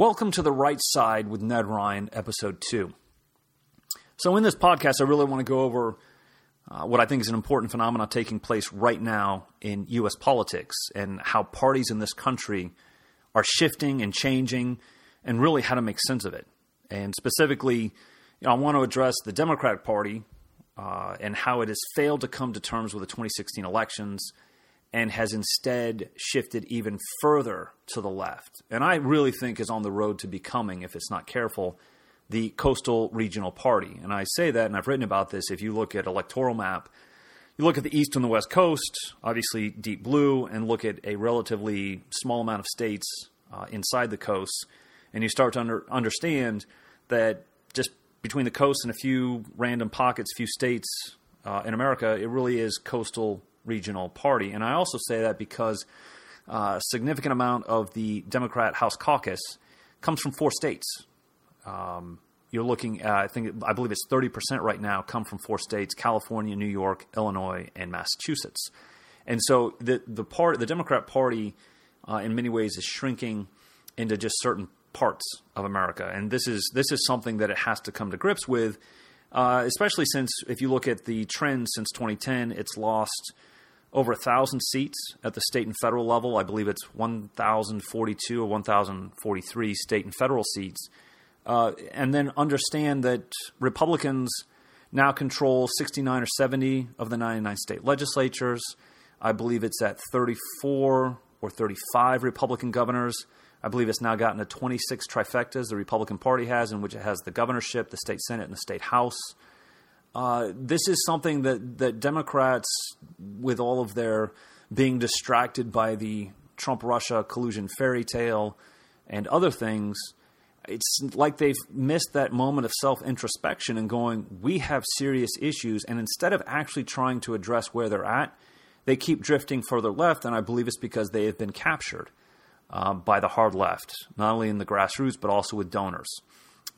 Welcome to the right side with Ned Ryan, episode two. So, in this podcast, I really want to go over uh, what I think is an important phenomenon taking place right now in U.S. politics and how parties in this country are shifting and changing, and really how to make sense of it. And specifically, you know, I want to address the Democratic Party uh, and how it has failed to come to terms with the 2016 elections and has instead shifted even further to the left. And I really think is on the road to becoming, if it's not careful, the coastal regional party. And I say that, and I've written about this. If you look at electoral map, you look at the east and the west coast, obviously deep blue, and look at a relatively small amount of states uh, inside the coasts, and you start to under, understand that just between the coast and a few random pockets, few states uh, in America, it really is coastal regional party. And I also say that because uh, a significant amount of the Democrat House caucus comes from four states. Um, you're looking at, I think, I believe it's 30% right now come from four states California, New York, Illinois, and Massachusetts. And so the, the, part, the Democrat Party, uh, in many ways, is shrinking into just certain parts of America. And this is, this is something that it has to come to grips with. Uh, especially since if you look at the trend since 2010, it's lost over a thousand seats at the state and federal level. I believe it's 1,042 or 1,043 state and federal seats. Uh, and then understand that Republicans now control 69 or 70 of the 99 state legislatures. I believe it's at 34 or 35 Republican governors. I believe it's now gotten to 26 trifectas the Republican Party has, in which it has the governorship, the state Senate, and the state House. Uh, this is something that, that Democrats, with all of their being distracted by the Trump Russia collusion fairy tale and other things, it's like they've missed that moment of self introspection and going, we have serious issues. And instead of actually trying to address where they're at, they keep drifting further left. And I believe it's because they have been captured uh, by the hard left, not only in the grassroots, but also with donors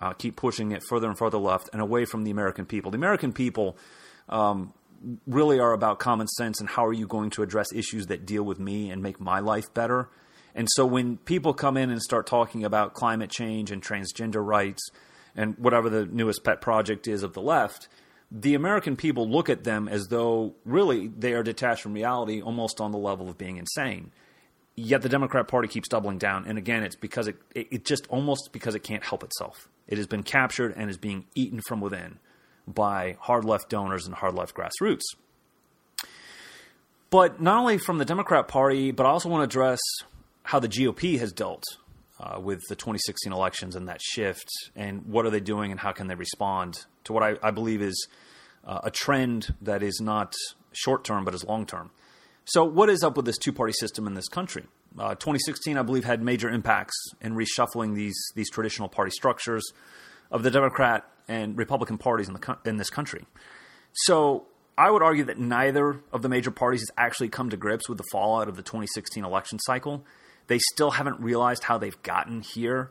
uh, keep pushing it further and further left and away from the American people. The American people um, really are about common sense and how are you going to address issues that deal with me and make my life better. And so when people come in and start talking about climate change and transgender rights and whatever the newest pet project is of the left, the American people look at them as though really they are detached from reality almost on the level of being insane. Yet the Democrat Party keeps doubling down. And again, it's because it, it just almost because it can't help itself. It has been captured and is being eaten from within by hard left donors and hard left grassroots. But not only from the Democrat Party, but I also want to address how the GOP has dealt uh, with the 2016 elections and that shift, and what are they doing and how can they respond to what I, I believe is uh, a trend that is not short term but is long term. So, what is up with this two party system in this country? Uh, 2016, I believe, had major impacts in reshuffling these these traditional party structures of the Democrat and Republican parties in the in this country. So I would argue that neither of the major parties has actually come to grips with the fallout of the 2016 election cycle. They still haven't realized how they've gotten here.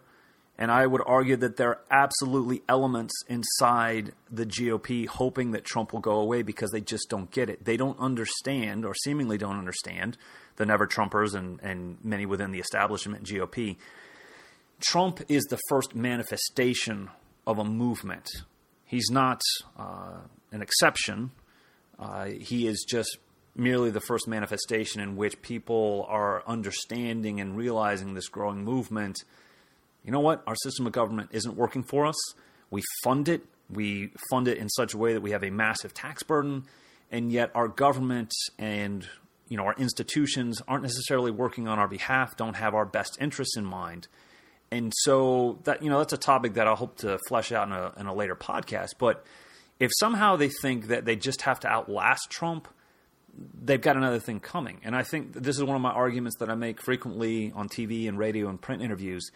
And I would argue that there are absolutely elements inside the GOP hoping that Trump will go away because they just don't get it. They don't understand, or seemingly don't understand, the never Trumpers and, and many within the establishment GOP. Trump is the first manifestation of a movement. He's not uh, an exception. Uh, he is just merely the first manifestation in which people are understanding and realizing this growing movement. You know what? Our system of government isn't working for us. We fund it. We fund it in such a way that we have a massive tax burden, and yet our government and you know our institutions aren't necessarily working on our behalf, don't have our best interests in mind. And so that you know that's a topic that I hope to flesh out in a, in a later podcast. But if somehow they think that they just have to outlast Trump, they've got another thing coming. And I think this is one of my arguments that I make frequently on TV and radio and print interviews.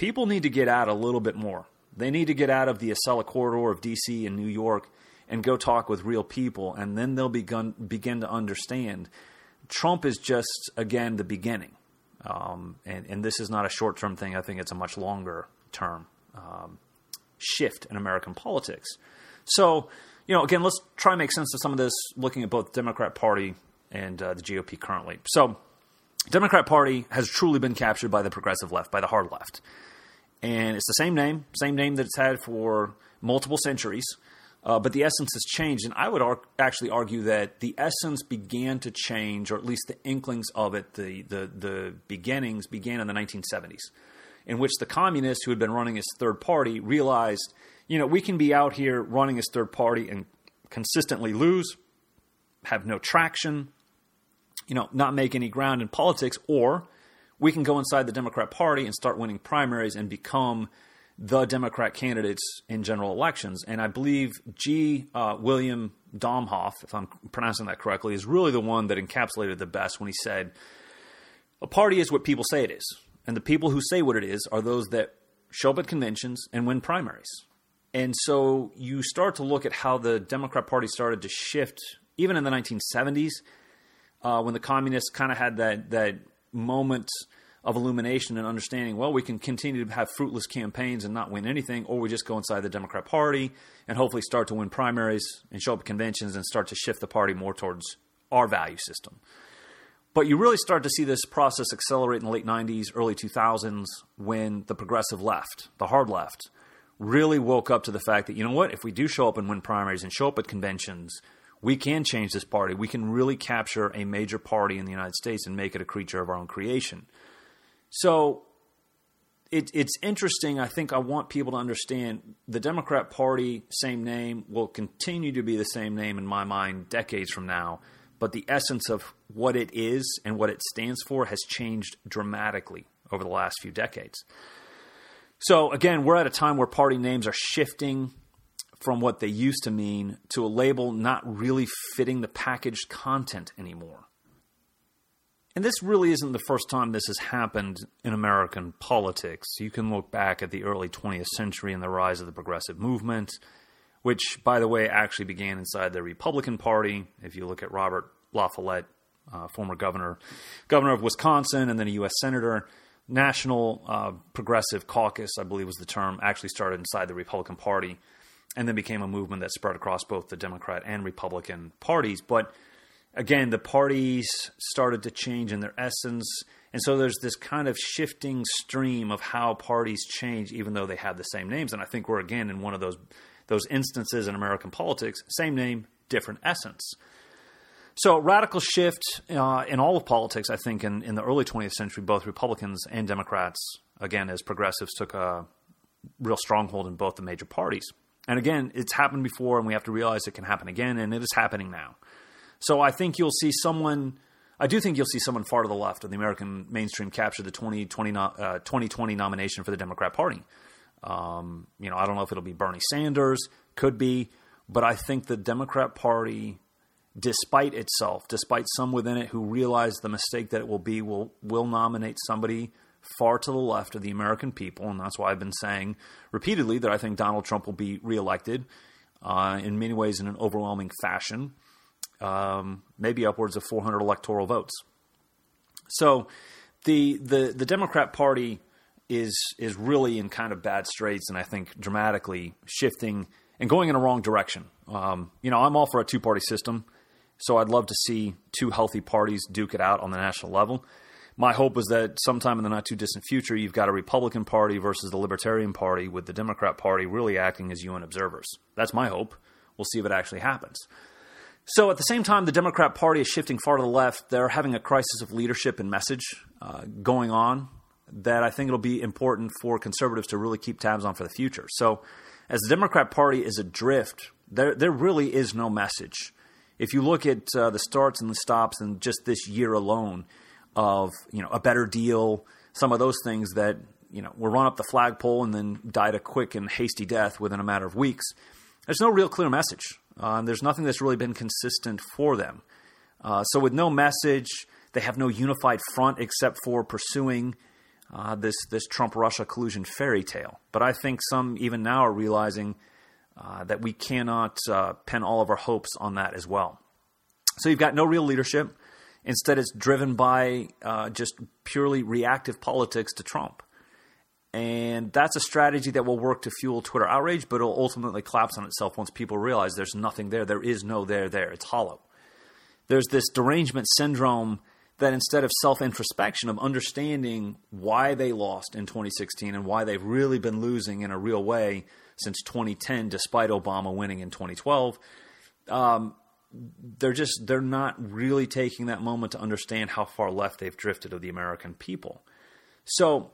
People need to get out a little bit more. They need to get out of the Acela corridor of DC and New York and go talk with real people, and then they'll begin begin to understand Trump is just again the beginning, um, and, and this is not a short term thing. I think it's a much longer term um, shift in American politics. So, you know, again, let's try and make sense of some of this, looking at both the Democrat Party and uh, the GOP currently. So, Democrat Party has truly been captured by the progressive left, by the hard left. and it's the same name, same name that it's had for multiple centuries. Uh, but the essence has changed, and I would ar- actually argue that the essence began to change, or at least the inklings of it, the the, the beginnings began in the 1970s, in which the communists who had been running as third party realized, you know, we can be out here running as third party and consistently lose, have no traction, you know, not make any ground in politics, or we can go inside the Democrat Party and start winning primaries and become the Democrat candidates in general elections. And I believe G. Uh, William Domhoff, if I'm pronouncing that correctly, is really the one that encapsulated the best when he said, A party is what people say it is. And the people who say what it is are those that show up at conventions and win primaries. And so you start to look at how the Democrat Party started to shift, even in the 1970s, uh, when the communists kind of had that that moment of illumination and understanding, well, we can continue to have fruitless campaigns and not win anything, or we just go inside the Democrat Party and hopefully start to win primaries and show up at conventions and start to shift the party more towards our value system. But you really start to see this process accelerate in the late 90s, early 2000s when the progressive left, the hard left, really woke up to the fact that, you know what, if we do show up and win primaries and show up at conventions, we can change this party. We can really capture a major party in the United States and make it a creature of our own creation. So it, it's interesting. I think I want people to understand the Democrat Party, same name, will continue to be the same name in my mind decades from now. But the essence of what it is and what it stands for has changed dramatically over the last few decades. So, again, we're at a time where party names are shifting from what they used to mean to a label not really fitting the packaged content anymore. And this really isn't the first time this has happened in American politics. You can look back at the early 20th century and the rise of the progressive movement, which, by the way, actually began inside the Republican Party. If you look at Robert La Follette, uh, former governor, governor of Wisconsin, and then a U.S. senator, National uh, Progressive Caucus, I believe was the term, actually started inside the Republican Party, and then became a movement that spread across both the Democrat and Republican parties. But again, the parties started to change in their essence. And so there's this kind of shifting stream of how parties change, even though they have the same names. And I think we're again in one of those those instances in American politics: same name, different essence. So radical shift uh, in all of politics, I think, in, in the early 20th century, both Republicans and Democrats, again, as progressives, took a real stronghold in both the major parties. And again, it's happened before, and we have to realize it can happen again, and it is happening now. So I think you'll see someone. I do think you'll see someone far to the left of the American mainstream capture the 2020, uh, 2020 nomination for the Democrat Party. Um, you know, I don't know if it'll be Bernie Sanders, could be, but I think the Democrat Party, despite itself, despite some within it who realize the mistake that it will be, will will nominate somebody far to the left of the American people, and that's why I've been saying repeatedly that I think Donald Trump will be reelected uh, in many ways in an overwhelming fashion um, maybe upwards of 400 electoral votes. So the the the Democrat Party is is really in kind of bad straits, and I think dramatically shifting and going in a wrong direction. Um, you know, I'm all for a two party system, so I'd love to see two healthy parties duke it out on the national level. My hope is that sometime in the not too distant future, you've got a Republican Party versus the Libertarian Party, with the Democrat Party really acting as UN observers. That's my hope. We'll see if it actually happens. So at the same time, the Democrat Party is shifting far to the left. They're having a crisis of leadership and message uh, going on that I think it'll be important for conservatives to really keep tabs on for the future. So as the Democrat Party is adrift, there there really is no message. If you look at uh, the starts and the stops in just this year alone of you know a better deal, some of those things that you know were run up the flagpole and then died a quick and hasty death within a matter of weeks. There's no real clear message. Uh, there's nothing that's really been consistent for them. Uh, so, with no message, they have no unified front except for pursuing uh, this this Trump Russia collusion fairy tale. But I think some even now are realizing uh, that we cannot uh, pen all of our hopes on that as well. So you've got no real leadership. Instead, it's driven by uh, just purely reactive politics to Trump. And that's a strategy that will work to fuel Twitter outrage, but it'll ultimately collapse on itself once people realize there's nothing there. There is no there there. It's hollow. There's this derangement syndrome that instead of self introspection, of understanding why they lost in 2016 and why they've really been losing in a real way since 2010, despite Obama winning in 2012, um, they're just they're not really taking that moment to understand how far left they've drifted of the American people. So,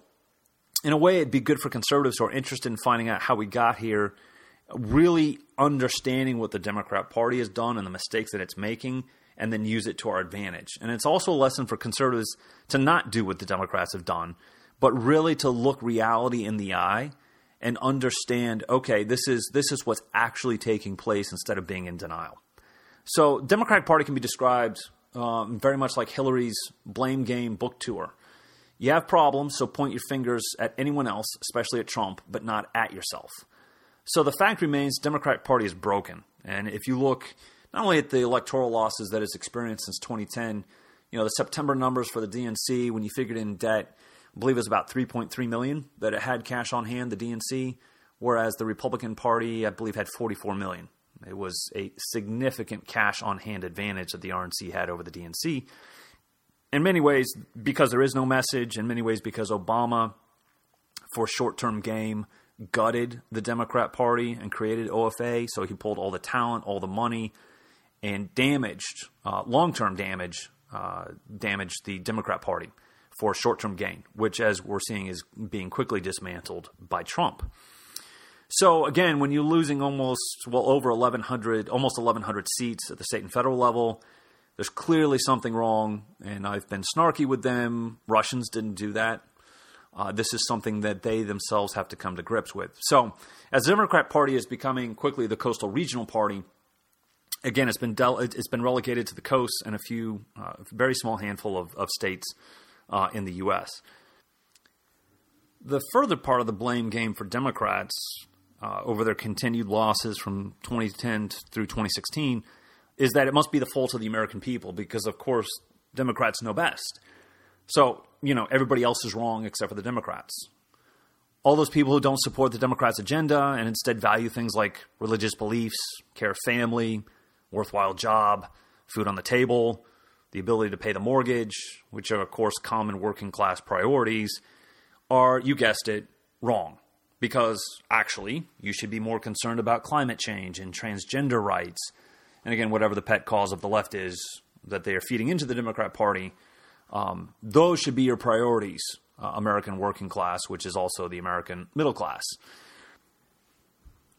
in a way, it'd be good for conservatives who are interested in finding out how we got here, really understanding what the Democrat Party has done and the mistakes that it's making, and then use it to our advantage. And it's also a lesson for conservatives to not do what the Democrats have done, but really to look reality in the eye and understand, okay, this is this is what's actually taking place instead of being in denial. So, Democratic Party can be described um, very much like Hillary's blame game book tour. You have problems, so point your fingers at anyone else, especially at Trump, but not at yourself. So the fact remains, Democratic Party is broken. And if you look not only at the electoral losses that it's experienced since 2010, you know the September numbers for the DNC when you figured in debt, I believe it was about 3.3 million that it had cash on hand, the DNC, whereas the Republican Party, I believe, had 44 million. It was a significant cash on hand advantage that the RNC had over the DNC. In many ways, because there is no message, in many ways, because Obama, for short term game, gutted the Democrat Party and created OFA. So he pulled all the talent, all the money, and damaged, uh, long term damage, uh, damaged the Democrat Party for short term gain, which, as we're seeing, is being quickly dismantled by Trump. So again, when you're losing almost well over 1,100, almost 1,100 seats at the state and federal level, there's clearly something wrong. And I've been snarky with them. Russians didn't do that. Uh, this is something that they themselves have to come to grips with. So, as the Democrat Party is becoming quickly the coastal regional party, again, it's been del- it's been relegated to the coast and a few uh, very small handful of, of states uh, in the U.S. The further part of the blame game for Democrats uh, over their continued losses from 2010 through 2016 is that it must be the fault of the American people because, of course, Democrats know best. So, you know, everybody else is wrong except for the Democrats. All those people who don't support the Democrats' agenda and instead value things like religious beliefs, care of family, worthwhile job, food on the table, the ability to pay the mortgage, which are, of course, common working class priorities, are, you guessed it, wrong because actually you should be more concerned about climate change and transgender rights. And again, whatever the pet cause of the left is that they are feeding into the Democrat Party, um, those should be your priorities, uh, American working class, which is also the American middle class.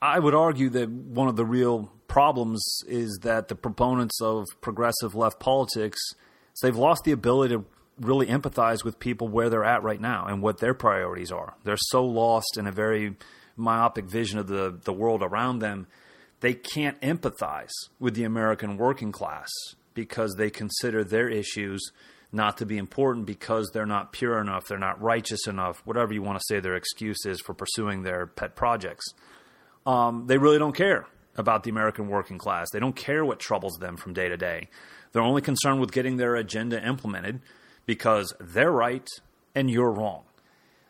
I would argue that one of the real problems is that the proponents of progressive left politics, they've lost the ability to really empathize with people where they're at right now and what their priorities are. They're so lost in a very myopic vision of the, the world around them, they can't empathize with the American working class because they consider their issues not to be important because they're not pure enough, they're not righteous enough, whatever you want to say their excuse is for pursuing their pet projects. Um, they really don't care about the American working class. They don't care what troubles them from day to day. They're only concerned with getting their agenda implemented because they're right and you're wrong.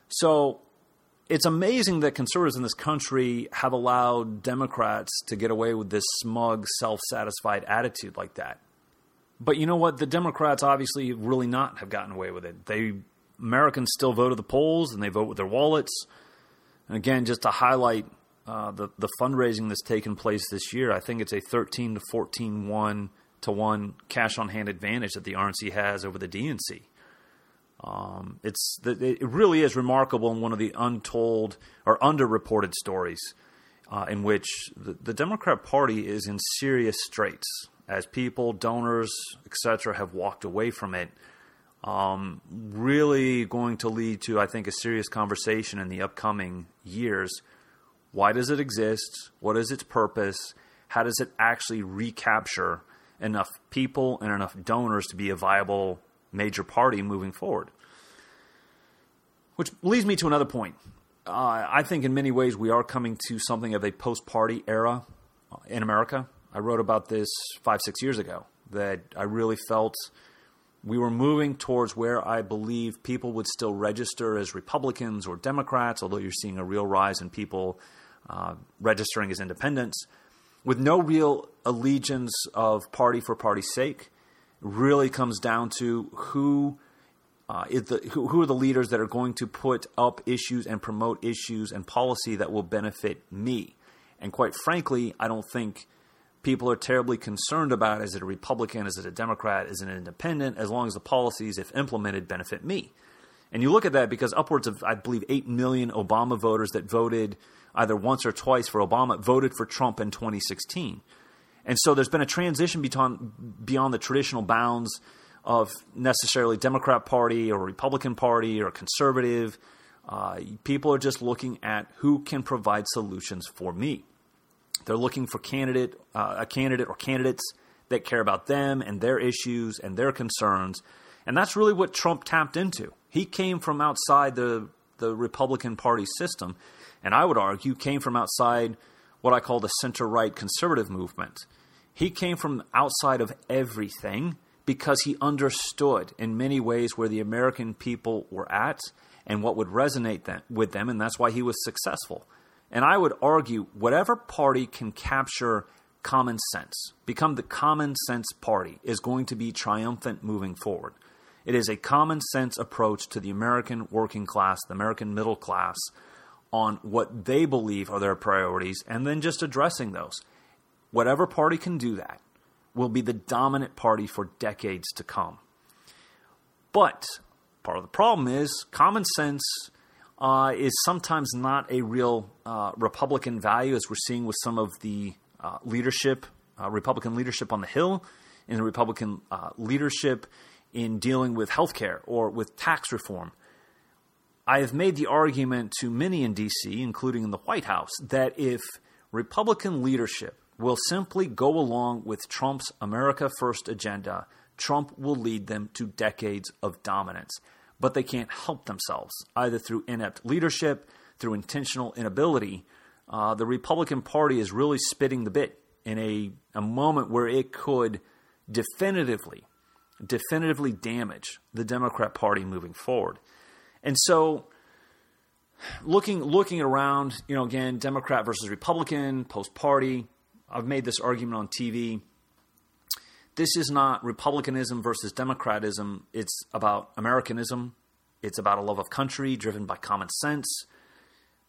So it's amazing that conservatives in this country have allowed Democrats to get away with this smug, self satisfied attitude like that. But you know what? The Democrats obviously really not have gotten away with it. They Americans still vote at the polls and they vote with their wallets. And again, just to highlight uh, the the fundraising that's taken place this year, I think it's a 13 to 14 one to one cash on hand advantage that the RNC has over the DNC. Um, it's it really is remarkable and one of the untold or underreported stories uh, in which the, the, Democrat Party is in serious straits as people, donors, etc., have walked away from it. Um, really going to lead to, I think, a serious conversation in the upcoming years. Why does it exist? What is its purpose? How does it actually recapture enough people and enough donors to be a viable major party moving forward. Which leads me to another point. Uh, I think in many ways we are coming to something of a post party era in America. I wrote about this five, six years ago that I really felt we were moving towards where I believe people would still register as Republicans or Democrats, although you're seeing a real rise in people uh, registering as independents with no real allegiance of party for party's sake really comes down to who uh, the who, who are the leaders that are going to put up issues and promote issues and policy that will benefit me. And quite frankly, I don't think people are terribly concerned about is it a Republican, is it a Democrat, is it an independent, as long as the policies, if implemented, benefit me. And you look at that because upwards of, I believe, 8 million Obama voters that voted either once or twice for Obama voted for Trump in 2016. And so there's been a transition beyond, beyond the traditional bounds of necessarily Democrat Party or Republican Party or conservative. Uh, people are just looking at who can provide solutions for me. They're looking for candidate, uh, a candidate or candidates that care about them and their issues and their concerns. And that's really what Trump tapped into. He came from outside the, the Republican Party system, and I would argue came from outside what I call the center right conservative movement. He came from outside of everything because he understood in many ways where the American people were at and what would resonate them, with them, and that's why he was successful. And I would argue whatever party can capture common sense, become the common sense party, is going to be triumphant moving forward. It is a common sense approach to the American working class, the American middle class, on what they believe are their priorities, and then just addressing those. Whatever party can do that will be the dominant party for decades to come. But part of the problem is common sense uh, is sometimes not a real uh, Republican value, as we're seeing with some of the uh, leadership, uh, Republican leadership on the Hill, and the Republican uh, leadership in dealing with healthcare or with tax reform. I have made the argument to many in DC, including in the White House, that if Republican leadership will simply go along with Trump's America First agenda, Trump will lead them to decades of dominance. But they can't help themselves, either through inept leadership, through intentional inability. Uh, the Republican Party is really spitting the bit in a, a moment where it could definitively definitively damage the Democrat Party moving forward. And so looking looking around, you know, again, Democrat versus Republican, post party, I've made this argument on TV. This is not republicanism versus democratism. It's about Americanism. It's about a love of country driven by common sense,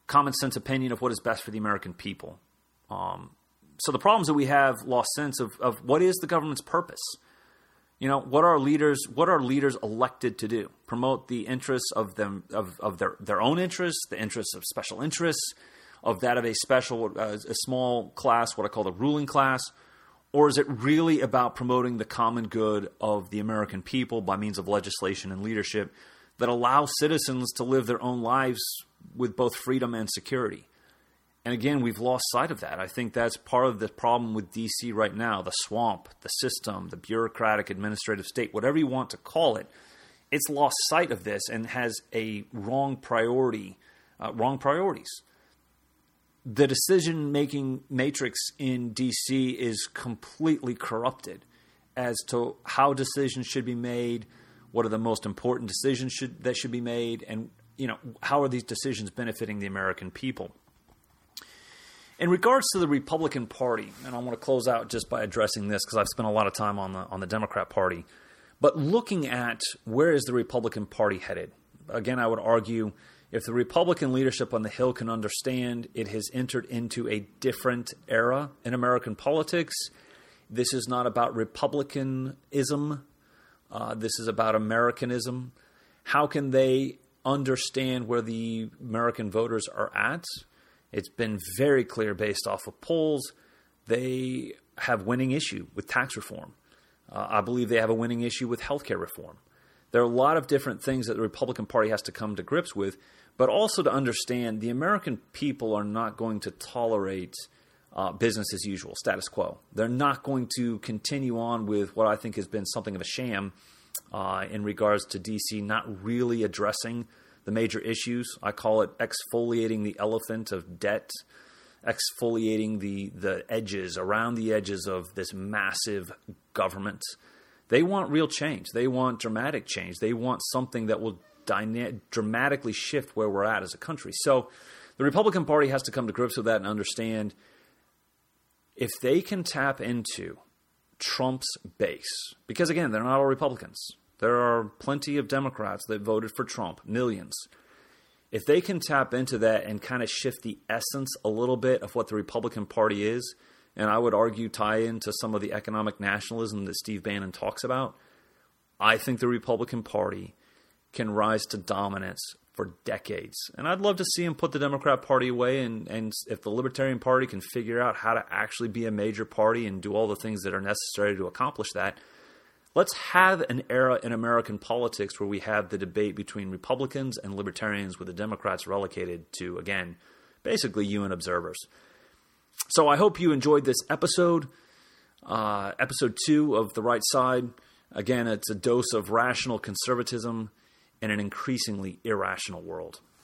common sense opinion of what is best for the American people. Um, so the problems that we have lost sense of, of what is the government's purpose. You know, what are leaders what are leaders elected to do? Promote the interests of them of, of their, their own interests, the interests of special interests, of that of a special uh, a small class, what I call the ruling class, or is it really about promoting the common good of the American people by means of legislation and leadership that allow citizens to live their own lives with both freedom and security? And again, we've lost sight of that. I think that's part of the problem with DC right now the swamp, the system, the bureaucratic administrative state, whatever you want to call it. It's lost sight of this and has a wrong priority, uh, wrong priorities. The decision making matrix in DC is completely corrupted as to how decisions should be made, what are the most important decisions should, that should be made, and you know how are these decisions benefiting the American people. In regards to the Republican Party, and I want to close out just by addressing this because I've spent a lot of time on the on the Democrat Party, but looking at where is the Republican Party headed? Again, I would argue if the Republican leadership on the Hill can understand it has entered into a different era in American politics. This is not about republicanism. Uh, this is about Americanism. How can they understand where the American voters are at? It's been very clear based off of polls. They have winning issue with tax reform. Uh, I believe they have a winning issue with health care reform. There are a lot of different things that the Republican Party has to come to grips with, but also to understand the American people are not going to tolerate uh, business as usual, status quo. They're not going to continue on with what I think has been something of a sham uh, in regards to DC not really addressing the major issues. I call it exfoliating the elephant of debt, exfoliating the, the edges, around the edges of this massive government. They want real change. They want dramatic change. They want something that will dyna- dramatically shift where we're at as a country. So the Republican Party has to come to grips with that and understand if they can tap into Trump's base, because again, they're not all Republicans. There are plenty of Democrats that voted for Trump, millions. If they can tap into that and kind of shift the essence a little bit of what the Republican Party is, and I would argue tie into some of the economic nationalism that Steve Bannon talks about, I think the Republican Party can rise to dominance for decades. And I'd love to see him put the Democrat Party away. And, and if the Libertarian Party can figure out how to actually be a major party and do all the things that are necessary to accomplish that, let's have an era in American politics where we have the debate between Republicans and Libertarians with the Democrats relegated to, again, basically UN observers. So I hope you enjoyed this episode, uh, episode two of The Right Side. Again, it's a dose of rational conservatism in an increasingly irrational world.